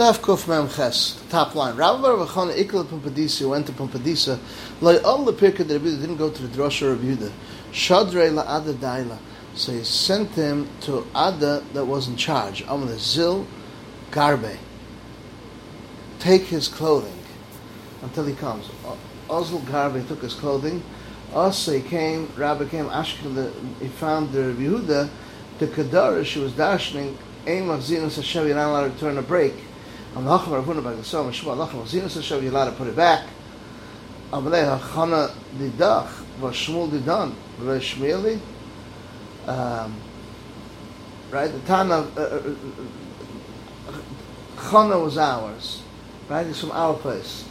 Daf Kuf Mem Ches, top line. Rabbi Bar Vachana Ikla Pumbedisa went to Pumbedisa. Like all the Pirkei that didn't go to the Drosha of Yehuda. Shadrei La Ada Daila. So he sent him to Ada that was in charge. Amr Zil Garbe. Take his clothing until he comes. Ozil Garbe took his clothing. Also he came, Rabbi came, Ashkel, he found the Yehuda, the Kedara, she was dashing, aim of Zinus Hashem, you're not allowed to return a break. Hacham Ravuna by the Som, Shmuel Lacham of Zinus Hashem, you're allowed to put it back. Amalei Hachana Didach, was Shmuel Didan, was Shmueli. Um, right, the Tana, uh, uh, Chana was ours, right, it's from our place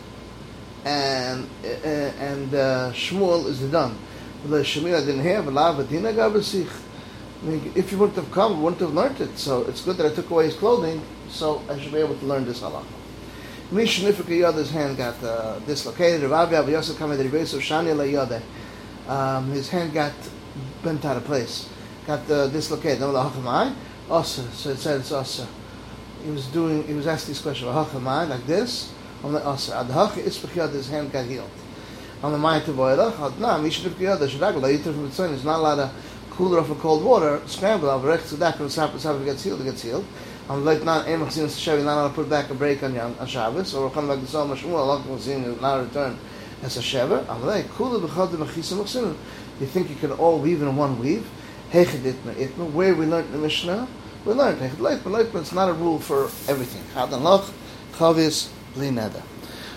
and uh, and uh, Shmuel is done. The Shemina didn't have a lot of Dina Gabasich. I mean, if you wouldn't have come, wouldn't have learned it. So it's good that I took away his clothing, so I should be able to learn this halacha. Mishnifika Yoda's hand got uh, dislocated. Rav Abu Yosef Shani. Um, his hand got bent out of place, got uh, dislocated. No, the hachamai, also. So it it's also. He was doing. He was asking this question. Hachamai like this on the Aser. Ad hach is b'chiyad his hand got healed. On the Mayat Avodah, ad na, mish b'chiyad, the shirag, la from not allowed to it off with cold water, scramble, av rech tzedak, and sap, sap, gets healed, it gets healed. On the late not, em chazin Hashem, not allowed to put back a break on, on Shabbos, or come back to Sol Mashmul, Allah chazin, not return as a Shever. The late, kula b'chad b'chisa machsinu. You think you can all weave in one weave? Hechid itma itma, where we learned the Mishnah, we learned hechid leitma, leitma, it's not a rule for everything. Chad and loch, chavis, bli neder.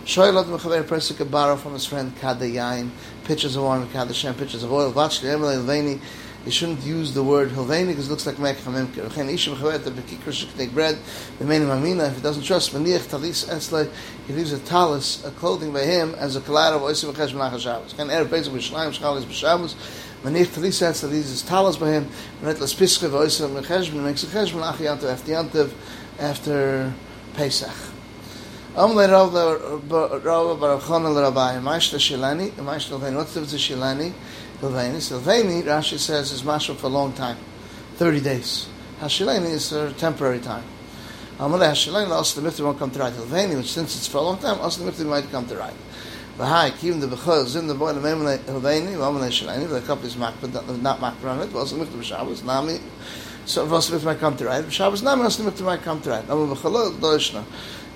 Shoylot mechaver person could borrow from his friend kada yain, pitchers of wine, kada shem, pitchers of oil. Vachli emel elveni. You shouldn't use the word hilveni because it looks like mek hamimker. Chen ishim chavet the bekikr take bread. B'meinim amina. If he doesn't trust maniach talis etzle, he leaves a talis, a clothing by him as a collateral. Oisim v'chesh menach Shabbos. Ken erev bezim b'shlayim shchalis b'Shabbos. Maniach talis etzle leaves talis by him. Menet las piskre v'oisim v'chesh makes a chesh menach yantav after yantav after Pesach. What's the Mashta shilani levaini levaini Rashi says is mashal for a long time 30 days hashilani is a temporary time Am le hashilani also the mitzvah won't come to right levaini which since it's for a long time also the mitzvah might come to right V'hai kiyum the b'chol zim the boy the mem le levaini shilani the couple is makbid not makbid on it also mitzvah b'shabbos nami so also mitzvah might come to right b'shabbos nami also mitzvah might come to right Am le b'chol doishna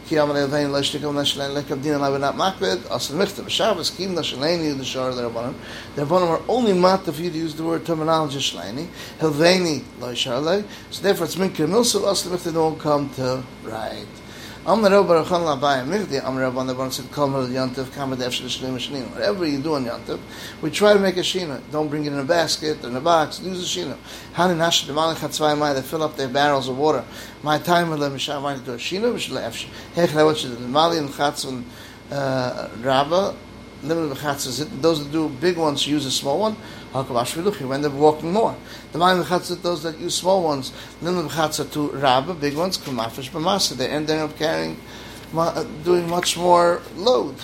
ki am le vein le shtikom na shlein le kav din la not makbed as the michte shabbos kim the der banan der banan are only mat if you use the word terminology shleini. Helveni lo shar so therefore it's min kenusel as the michte don't come to right Whatever you do on yantav we try to make a shina. Don't bring it in a basket or in a box. Use a shina. They fill up their barrels of water. My time with them shall want to a shina hech what the mali and khatz und uh rabba limited. Those that do big ones use a small one. Hakabash you end up walking more. The mind chatzas, those that use small ones, limited chatzah to rabba, big ones, kumafish b'masa. They end up carrying, uh, doing much more load.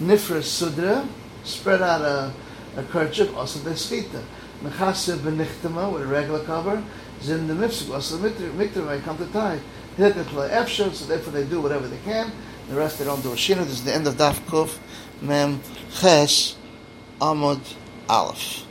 Nifra sudra, spread out a, a kerchief, also the skita. Mechasa b'nichtama, with a regular cover, zim the mifsuk, also the mikter, may come to tie. So therefore they do whatever they can. The rest they don't do a shina. This is the end of Daf Kuf Mem Ches Amud Aleph.